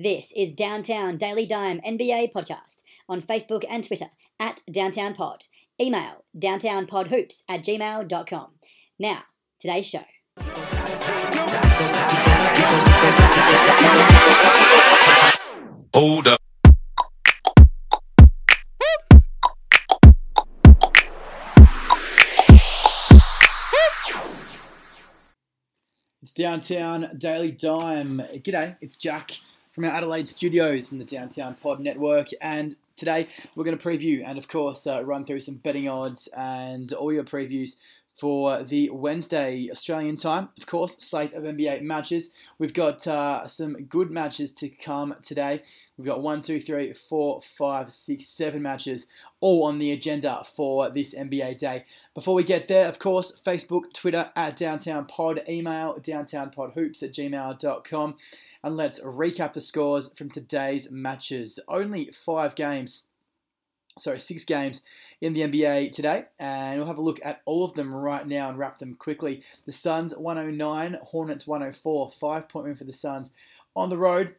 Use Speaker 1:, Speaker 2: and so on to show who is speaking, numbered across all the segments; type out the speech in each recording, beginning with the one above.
Speaker 1: This is Downtown Daily Dime NBA podcast on Facebook and Twitter at Downtown Pod. Email downtownpodhoops at gmail.com. Now, today's show.
Speaker 2: Hold up.
Speaker 3: It's Downtown Daily Dime. G'day, it's Jack from our Adelaide studios in the Downtown Pod Network, and today we're going to preview and, of course, uh, run through some betting odds and all your previews for the Wednesday Australian time. Of course, slate of NBA matches. We've got uh, some good matches to come today. We've got one, two, three, four, five, six, seven matches all on the agenda for this NBA day. Before we get there, of course, Facebook, Twitter at Downtown Pod, email downtownpodhoops at gmail.com. And let's recap the scores from today's matches. Only five games sorry, six games in the NBA today, and we'll have a look at all of them right now and wrap them quickly. The Suns 109, Hornets 104, five point win for the Suns on the road.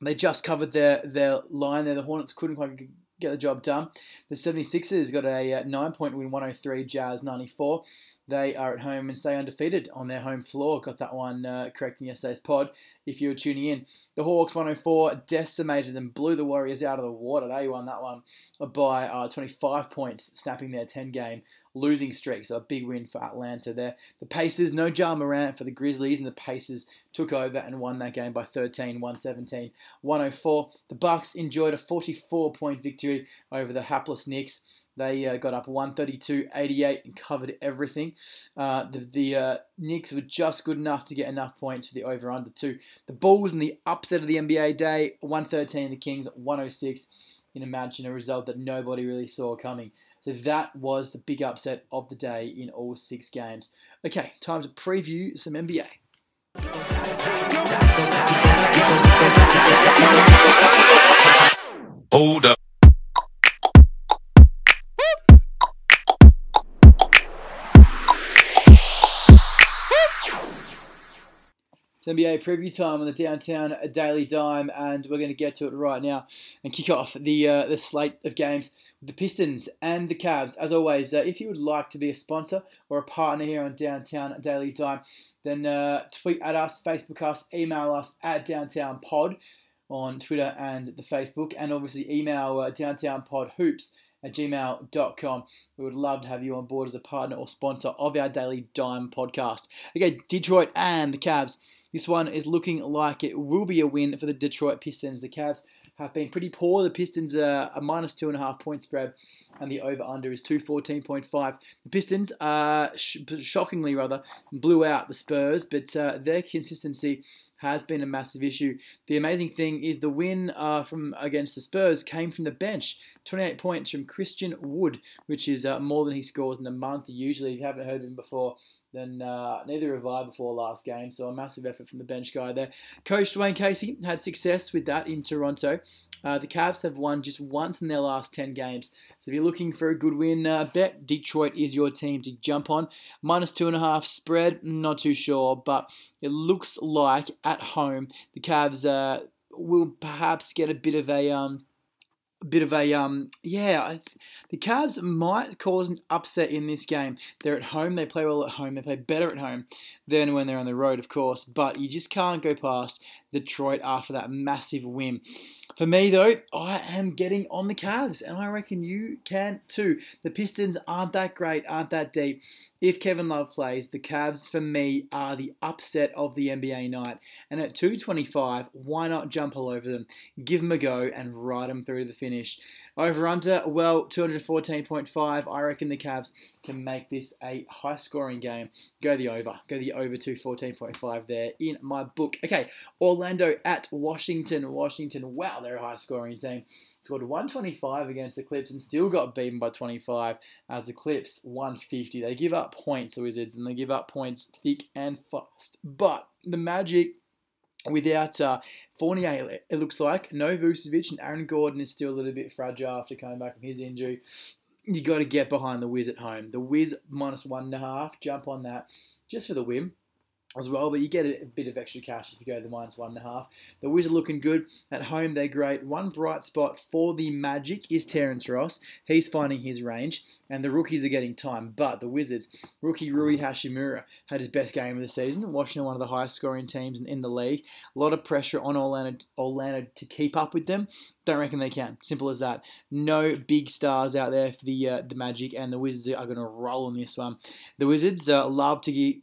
Speaker 3: They just covered their their line there. The Hornets couldn't quite get the job done. The 76ers got a uh, nine point win, 103, Jazz 94. They are at home and stay undefeated on their home floor. Got that one uh, correct in yesterday's pod if you were tuning in. The Hawks 104 decimated and blew the Warriors out of the water. They won that one by uh, 25 points, snapping their 10 game losing streak. So a big win for Atlanta there. The Pacers, no Ja Morant for the Grizzlies, and the Pacers took over and won that game by 13, 117, 104. The Bucks enjoyed a 44 point victory over the hapless Knicks. They uh, got up 132-88 and covered everything. Uh, the the uh, Knicks were just good enough to get enough points for the over/under two. The Bulls in the upset of the NBA day, 113. The Kings 106 in a match and a result that nobody really saw coming. So that was the big upset of the day in all six games. Okay, time to preview some NBA.
Speaker 2: Hold up.
Speaker 3: It's NBA preview time on the Downtown Daily Dime, and we're going to get to it right now and kick off the uh, the slate of games the Pistons and the Cavs. As always, uh, if you would like to be a sponsor or a partner here on Downtown Daily Dime, then uh, tweet at us, Facebook us, email us at Downtown Pod on Twitter and the Facebook, and obviously email uh, downtownpodhoops at gmail.com. We would love to have you on board as a partner or sponsor of our Daily Dime podcast. Okay, Detroit and the Cavs. This one is looking like it will be a win for the Detroit Pistons. The Cavs have been pretty poor. The Pistons are a minus two and a half point spread, and the over under is 214.5. The Pistons, are sh- shockingly rather, blew out the Spurs, but uh, their consistency has been a massive issue. The amazing thing is the win uh, from against the Spurs came from the bench. 28 points from Christian Wood, which is uh, more than he scores in a month. Usually, if you haven't heard of him before, then uh, neither have I before last game. So a massive effort from the bench guy there. Coach Dwane Casey had success with that in Toronto. Uh, the Cavs have won just once in their last 10 games. So if you're looking for a good win uh, bet, Detroit is your team to jump on. Minus two and a half spread, not too sure, but it looks like at home the Cavs uh, will perhaps get a bit of a um, a bit of a um yeah the Cavs might cause an upset in this game. They're at home, they play well at home, they play better at home than when they're on the road, of course. But you just can't go past Detroit after that massive win. For me, though, I am getting on the Cavs, and I reckon you can too. The Pistons aren't that great, aren't that deep. If Kevin Love plays, the Cavs, for me, are the upset of the NBA night. And at 225, why not jump all over them, give them a go, and ride them through to the finish? Over under, well, 214.5. I reckon the Cavs can make this a high scoring game. Go the over. Go the over 214.5 there in my book. Okay, Orlando at Washington. Washington, wow, they're a high scoring team. Scored 125 against the Clips and still got beaten by 25 as the Clips 150. They give up points, the Wizards, and they give up points thick and fast. But the Magic without uh, Fournier, it looks like. No Vucevic and Aaron Gordon is still a little bit fragile after coming back from his injury. You got to get behind the Wiz at home. The Wiz minus one and a half. Jump on that just for the win. As well, but you get a, bit of extra cash if you go the minus one and a half. The Wizards looking good at home; they're great. One bright spot for the Magic is Terrence Ross. He's finding his range, and the rookies are getting time. But the Wizards, rookie Rui Hachimura had his best game of the season. Washington, one of the highest scoring teams in the league. A lot of pressure on Orlando, Orlando to keep up with them. Don't reckon they can. Simple as that. No big stars out there for the uh, the Magic, and the Wizards are going to roll on this one. The Wizards uh, love to get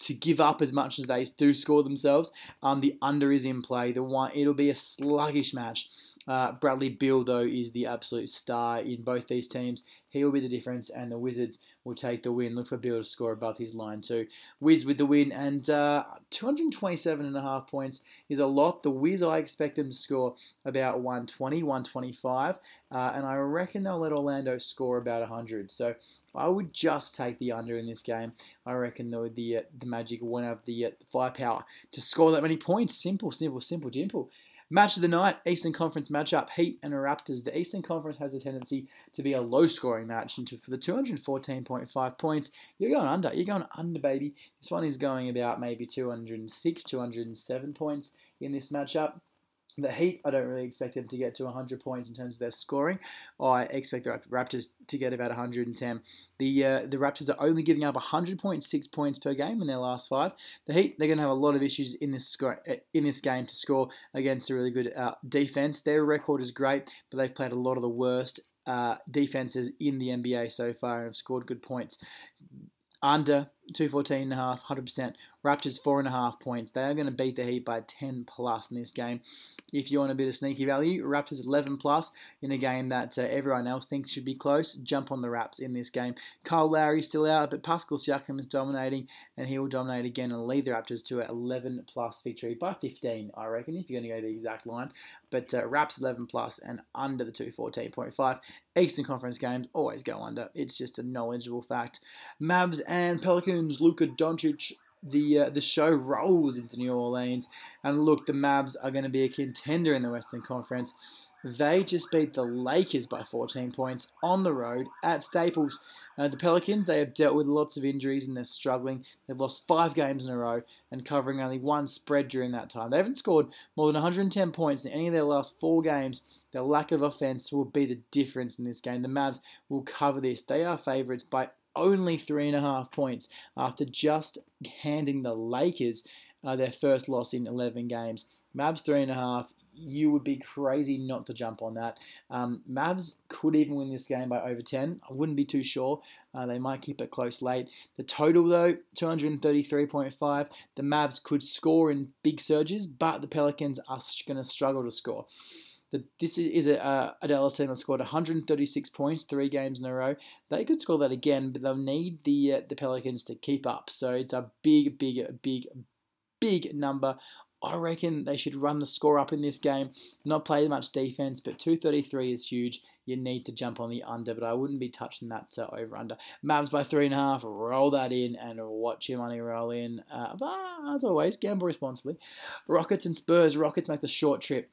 Speaker 3: to give up as much as they do score themselves. Um, the under is in play. The one it'll be a sluggish match. Uh, Bradley Beal though is the absolute star in both these teams. He will be the difference, and the Wizards will take the win. Look for Beal to score above his line too. Wiz with the win, and uh, 227 and a half points is a lot. The Wiz I expect them to score about 120, 125, uh, and I reckon they'll let Orlando score about 100. So I would just take the under in this game. I reckon though the uh, the Magic won't have the uh, firepower to score that many points. Simple, simple, simple, simple. Match of the night, Eastern Conference matchup, Heat and Raptors. The Eastern Conference has a tendency to be a low scoring match, and for the 214.5 points, you're going under. You're going under, baby. This one is going about maybe 206, 207 points in this matchup. The Heat, I don't really expect them to get to 100 points in terms of their scoring. I expect the Raptors to get about 110. The uh, the Raptors are only giving up 100.6 points per game in their last five. The Heat, they're going to have a lot of issues in this score, uh, in this game to score against a really good uh, defense. Their record is great, but they've played a lot of the worst uh, defenses in the NBA so far and have scored good points. Under 214 and a half, 100%. Raptors four and a half points. They are going to beat the Heat by 10 plus in this game. If you want a bit of sneaky value, Raptors 11 plus in a game that uh, everyone else thinks should be close. Jump on the Raps in this game. Kyle Lowry still out, but Pascal Siakam is dominating, and he will dominate again and lead the Raptors to an 11 plus victory by 15, I reckon, if you're going to go the exact line. But uh, Raps 11 plus and under the 214.5. Eastern Conference games always go under. It's just a knowledgeable fact. Mavs and Pelicans, Luka Doncic the uh, the show rolls into New Orleans. And look, the Mavs are going to be a contender in the Western Conference. They just beat the Lakers by 14 points on the road at Staples. Uh, the Pelicans, they have dealt with lots of injuries and they're struggling. They've lost five games in a row and covering only one spread during that time. They haven't scored more than 110 points in any of their last four games. Their lack of offense will be the difference in this game. The Mavs will cover this. They are favourites by only three and a half points after just handing the Lakers uh, their first loss in 11 games. Mavs three and a half. You would be crazy not to jump on that. Um, Mavs could even win this game by over 10. I wouldn't be too sure. Uh, they might keep it close late. The total, though, 233.5. The Mavs could score in big surges, but the Pelicans are going to struggle to score. This is a, a Dallas team that scored 136 points three games in a row. They could score that again, but they'll need the uh, the Pelicans to keep up. So it's a big, big, big, big number. I reckon they should run the score up in this game, not play much defense, but 233 is huge. You need to jump on the under, but I wouldn't be touching that uh, over under. Mavs by three and a half, roll that in and watch your money roll in. Uh, but as always, gamble responsibly. Rockets and Spurs. Rockets make the short trip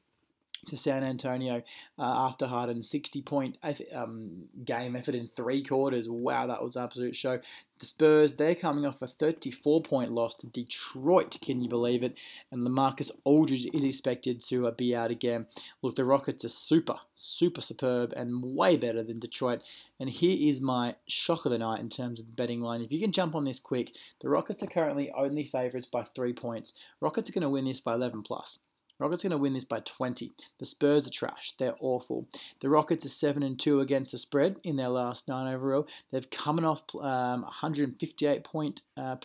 Speaker 3: to San Antonio uh, after Harden's 60 point um, game effort in three quarters. Wow, that was absolute show. The Spurs, they're coming off a 34 point loss to Detroit. Can you believe it? And LaMarcus Aldridge is expected to uh, be out again. Look, the Rockets are super, super superb and way better than Detroit. And here is my shock of the night in terms of the betting line. If you can jump on this quick, the Rockets are currently only favourites by three points. Rockets are going to win this by 11 plus. Rockets going to win this by 20. The Spurs are trash. They're awful. The Rockets are 7 and 2 against the spread in their last nine overall. They've coming off um, 158 point uh,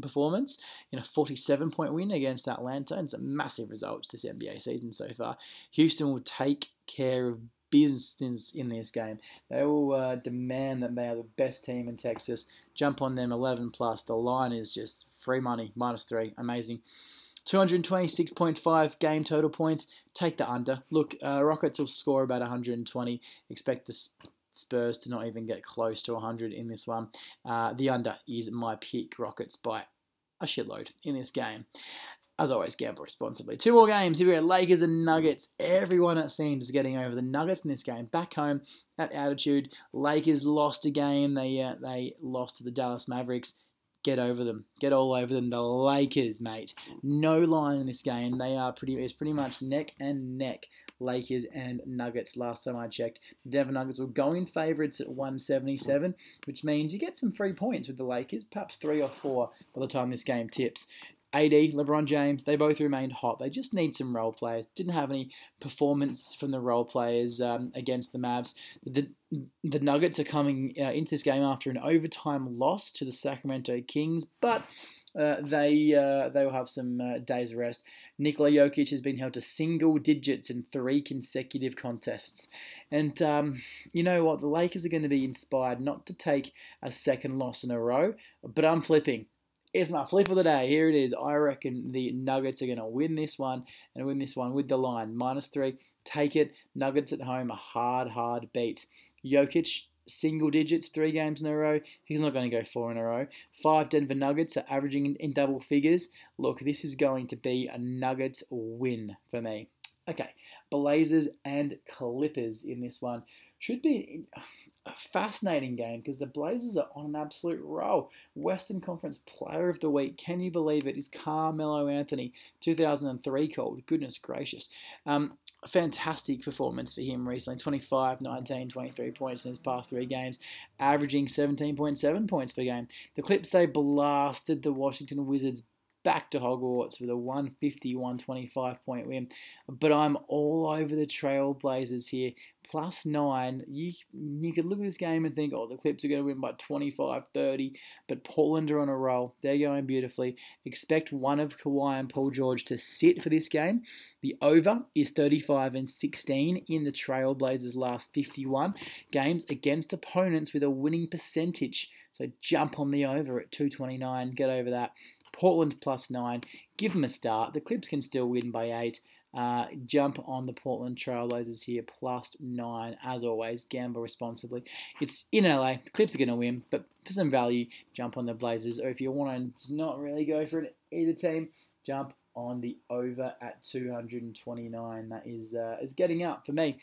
Speaker 3: performance in a 47 point win against Atlanta. And some massive results this NBA season so far. Houston will take care of business in this game. They will uh, demand that they are the best team in Texas. Jump on them 11 plus. The line is just free money, minus three. Amazing. 226.5 game total points. Take the under. Look, uh, Rockets will score about 120. Expect the Spurs to not even get close to 100 in this one. Uh, the under is my pick. Rockets by a shitload in this game. As always, gamble responsibly. Two more games. Here we go. Lakers and Nuggets. Everyone, it seems, is getting over the Nuggets in this game. Back home at altitude, Lakers lost a game. They uh, they lost to the Dallas Mavericks get over them. Get all over them. The Lakers, mate. No line in this game. They are pretty. It's pretty much neck and neck. Lakers and Nuggets. Last time I checked, the Denver Nuggets were going favourites at 177, which means you get some free points with the Lakers, perhaps three or four by the time this game tips. AD, LeBron James, they both remained hot. They just need some role players. Didn't have any performance from the role players um, against the Mavs. The, the Nuggets are coming uh, into this game after an overtime loss to the Sacramento Kings, but uh, they uh, they will have some uh, days rest. Nikola Jokic has been held to single digits in three consecutive contests. And um, you know what? The Lakers are going to be inspired not to take a second loss in a row, but I'm flipping. Here's my flip of the day. Here it is. I reckon the Nuggets are going to win this one and win this one with the line. Minus three. Take it. Nuggets at home, a hard, hard beat. Jokic, single digits, three games in a row. He's not going to go four in a row. Five Denver Nuggets are averaging in, in double figures. Look, this is going to be a Nuggets win for me. Okay, Blazers and Clippers in this one. Should be a fascinating game because the Blazers are on an absolute roll. Western Conference Player of the Week, can you believe it? Is Carmelo Anthony, 2003 called. Goodness gracious. Um, fantastic performance for him recently 25, 19, 23 points in his past three games, averaging 17.7 points per game. The Clips, they blasted the Washington Wizards back to Hogwarts with a 150 125 point win. But I'm all over the Trailblazers here. Plus nine. You, you could look at this game and think, oh, the Clips are going to win by 25 30. But Portland are on a roll. They're going beautifully. Expect one of Kawhi and Paul George to sit for this game. The over is 35 and 16 in the Trailblazers' last 51 games against opponents with a winning percentage. So jump on the over at 229. Get over that. Portland plus nine. Give them a start. The Clips can still win by eight. Uh, jump on the Portland Trailblazers here, plus nine. As always, gamble responsibly. It's in LA. The Clips are going to win, but for some value, jump on the Blazers. Or if you want to not really go for it, either team, jump on the over at 229. That is uh, is getting up for me.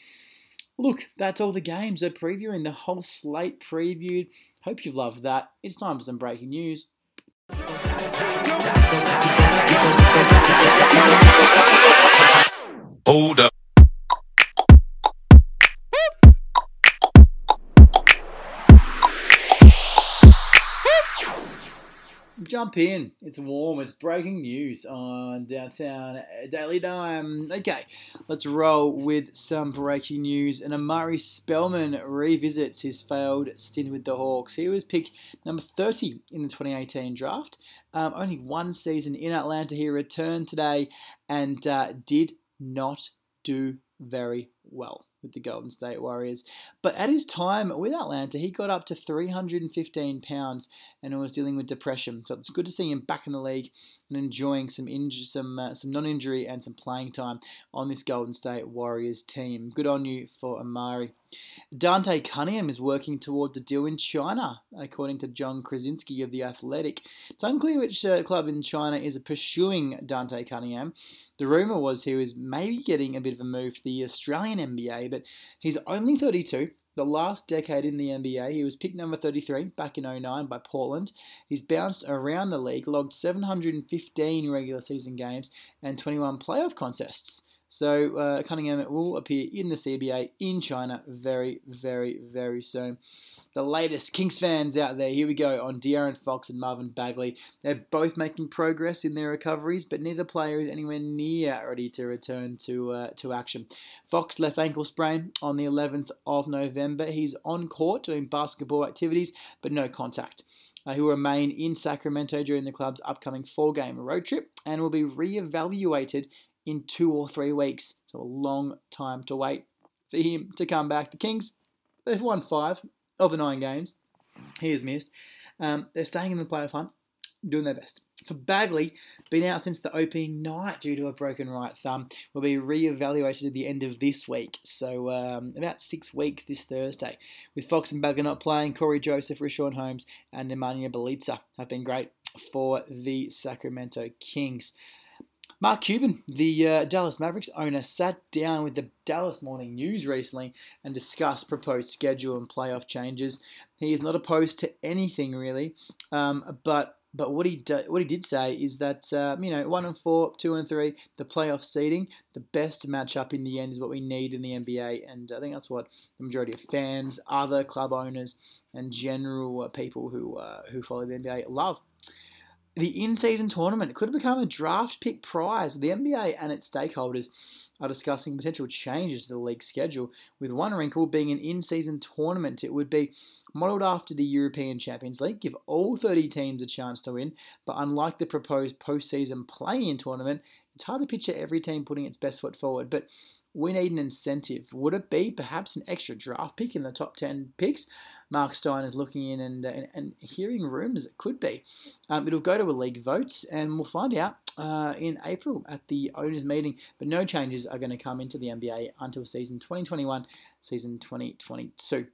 Speaker 3: Look, that's all the games. They're previewing the whole slate previewed. Hope you love that. It's time for some breaking news. Hold up. Jump in. It's warm. It's breaking news on Downtown Daily Dime. Okay, let's roll with some breaking news. And Omari Spellman revisits his failed stint with the Hawks. He was picked number 30 in the 2018 draft. Um, only one season in Atlanta. He returned today and uh, did not do very well with the Golden State Warriors. But at his time with Atlanta, he got up to 315 pounds and was dealing with depression. So it's good to see him back in the league and enjoying some inj- some uh, some non-injury and some playing time on this Golden State Warriors team. Good on you for Omari. Dante Cunningham is working toward the deal in China, according to Jon Krawczynski of The Athletic. It's unclear which uh, club in China is pursuing Dante Cunningham. The rumour was he was maybe getting a bit of a move to the Australian NBA, but he's only 32. The last decade in the NBA, he was picked number 33 back in 09 by Portland. He's bounced around the league, logged 715 regular season games and 21 playoff contests. So uh, Cunningham will appear in the CBA in China very, very, very soon. The latest Kings fans out there, here we go on De'Aaron Fox and Marvin Bagley. They're both making progress in their recoveries, but neither player is anywhere near ready to return to uh, to action. Fox left ankle sprain on the 11th of November. He's on court doing basketball activities, but no contact. Uh, he will remain in Sacramento during the club's upcoming four game road trip and will be re evaluated in two or three weeks. So a long time to wait for him to come back. The Kings, they've won five of the nine games he has missed. Um, they're staying in the playoff hunt, doing their best. For Bagley, been out since the opening night due to a broken right thumb, will be re-evaluated at the end of this week. So um, about six weeks this Thursday. With Fox and Bagley not playing, Cory Joseph, Richaun Holmes, and Nemanja Bjelica have been great for the Sacramento Kings. Mark Cuban, the uh, Dallas Mavericks owner, sat down with the Dallas Morning News recently and discussed proposed schedule and playoff changes. He is not opposed to anything really, um, but but what he do, what he did say is that uh, you know one and four, two and three, the playoff seeding, the best matchup in the end is what we need in the NBA, and I think that's what the majority of fans, other club owners, and general uh, people who uh, who follow the NBA love. The in-season tournament could become a draft pick prize. The NBA and its stakeholders are discussing potential changes to the league schedule, with one wrinkle being an in-season tournament. It would be modelled after the European Champions League, give all 30 teams a chance to win, but unlike the proposed postseason play-in tournament, it's hard to picture every team putting its best foot forward. But we need an incentive. Would it be perhaps an extra draft pick in the top 10 picks? Mark Stein is looking in and, and, and hearing rumours it could be. Um, it'll go to a league vote, and we'll find out uh, in April at the owners' meeting. But no changes are going to come into the NBA until season 2021, season 2022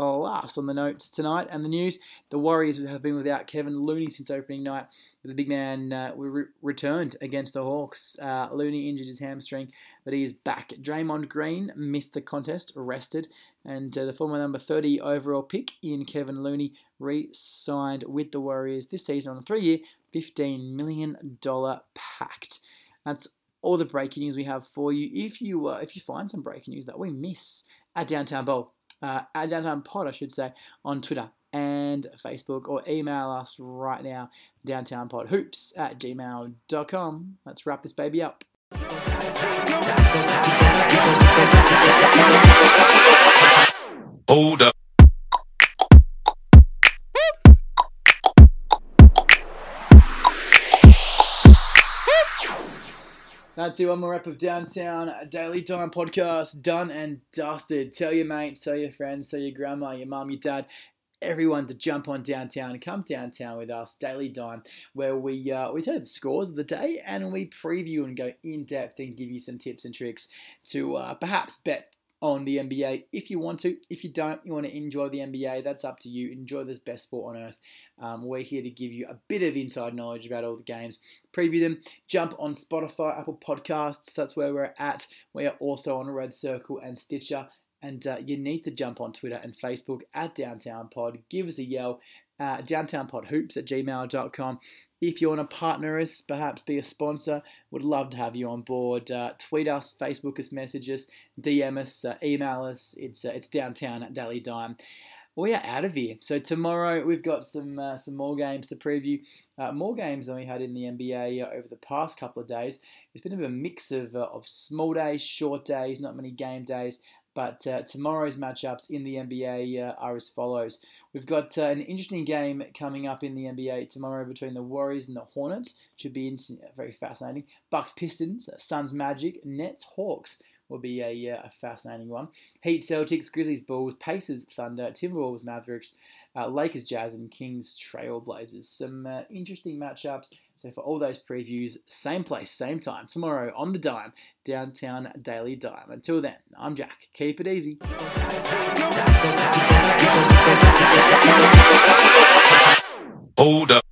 Speaker 3: last on the notes tonight and the news. The Warriors have been without Kevin Looney since opening night. The big man uh, re- returned against the Hawks. Uh, Looney injured his hamstring, but he is back. Draymond Green missed the contest, arrested, and uh, the former number 30 overall pick in Kevin Looney re-signed with the Warriors this season on a three-year, $15 million pact. That's all the breaking news we have for you. If you uh, if you find some breaking news that we miss at Downtown Bowl, uh, at Downtown Pod, I should say, on Twitter and Facebook, or email us right now, downtownpodhoops at gmail.com. Let's wrap this baby up. Hold up. That's it. One more rep of Downtown Daily Dime podcast done and dusted. Tell your mates, tell your friends, tell your grandma, your mum, your dad, everyone to jump on downtown come downtown with us, Daily Dime, where we uh, we tell the scores of the day and we preview and go in depth and give you some tips and tricks to uh, perhaps bet on the NBA if you want to. If you don't, you want to enjoy the NBA, that's up to you. Enjoy this best sport on earth. Um, we're here to give you a bit of inside knowledge about all the games, preview them, jump on Spotify, Apple Podcasts, that's where we're at. We are also on Red Circle and Stitcher. And uh, you need to jump on Twitter and Facebook at Downtown Pod. Give us a yell uh, downtownpodhoops at gmail.com. If you want to partner us, perhaps be a sponsor, would love to have you on board. Uh, tweet us, Facebook us, message us, DM us, uh, email us. It's uh, it's downtown at Daily Dime. We are out of here. So tomorrow we've got some uh, some more games to preview, uh, more games than we had in the NBA over the past couple of days. It's been a bit of a mix of, of small days, short days, not many game days. But uh, tomorrow's matchups in the NBA uh, are as follows. We've got uh, an interesting game coming up in the NBA tomorrow between the Warriors and the Hornets. Should be very fascinating. Bucks Pistons, Suns Magic, Nets Hawks will be a, uh, a fascinating one. Heat Celtics, Grizzlies Bulls, Pacers Thunder, Timberwolves Mavericks, uh, Lakers Jazz, and Kings Trailblazers. Some uh, interesting matchups. So for all those previews, same place, same time, tomorrow on the dime, downtown Daily Dime. Until then, I'm Jack. Keep it easy. Hold up.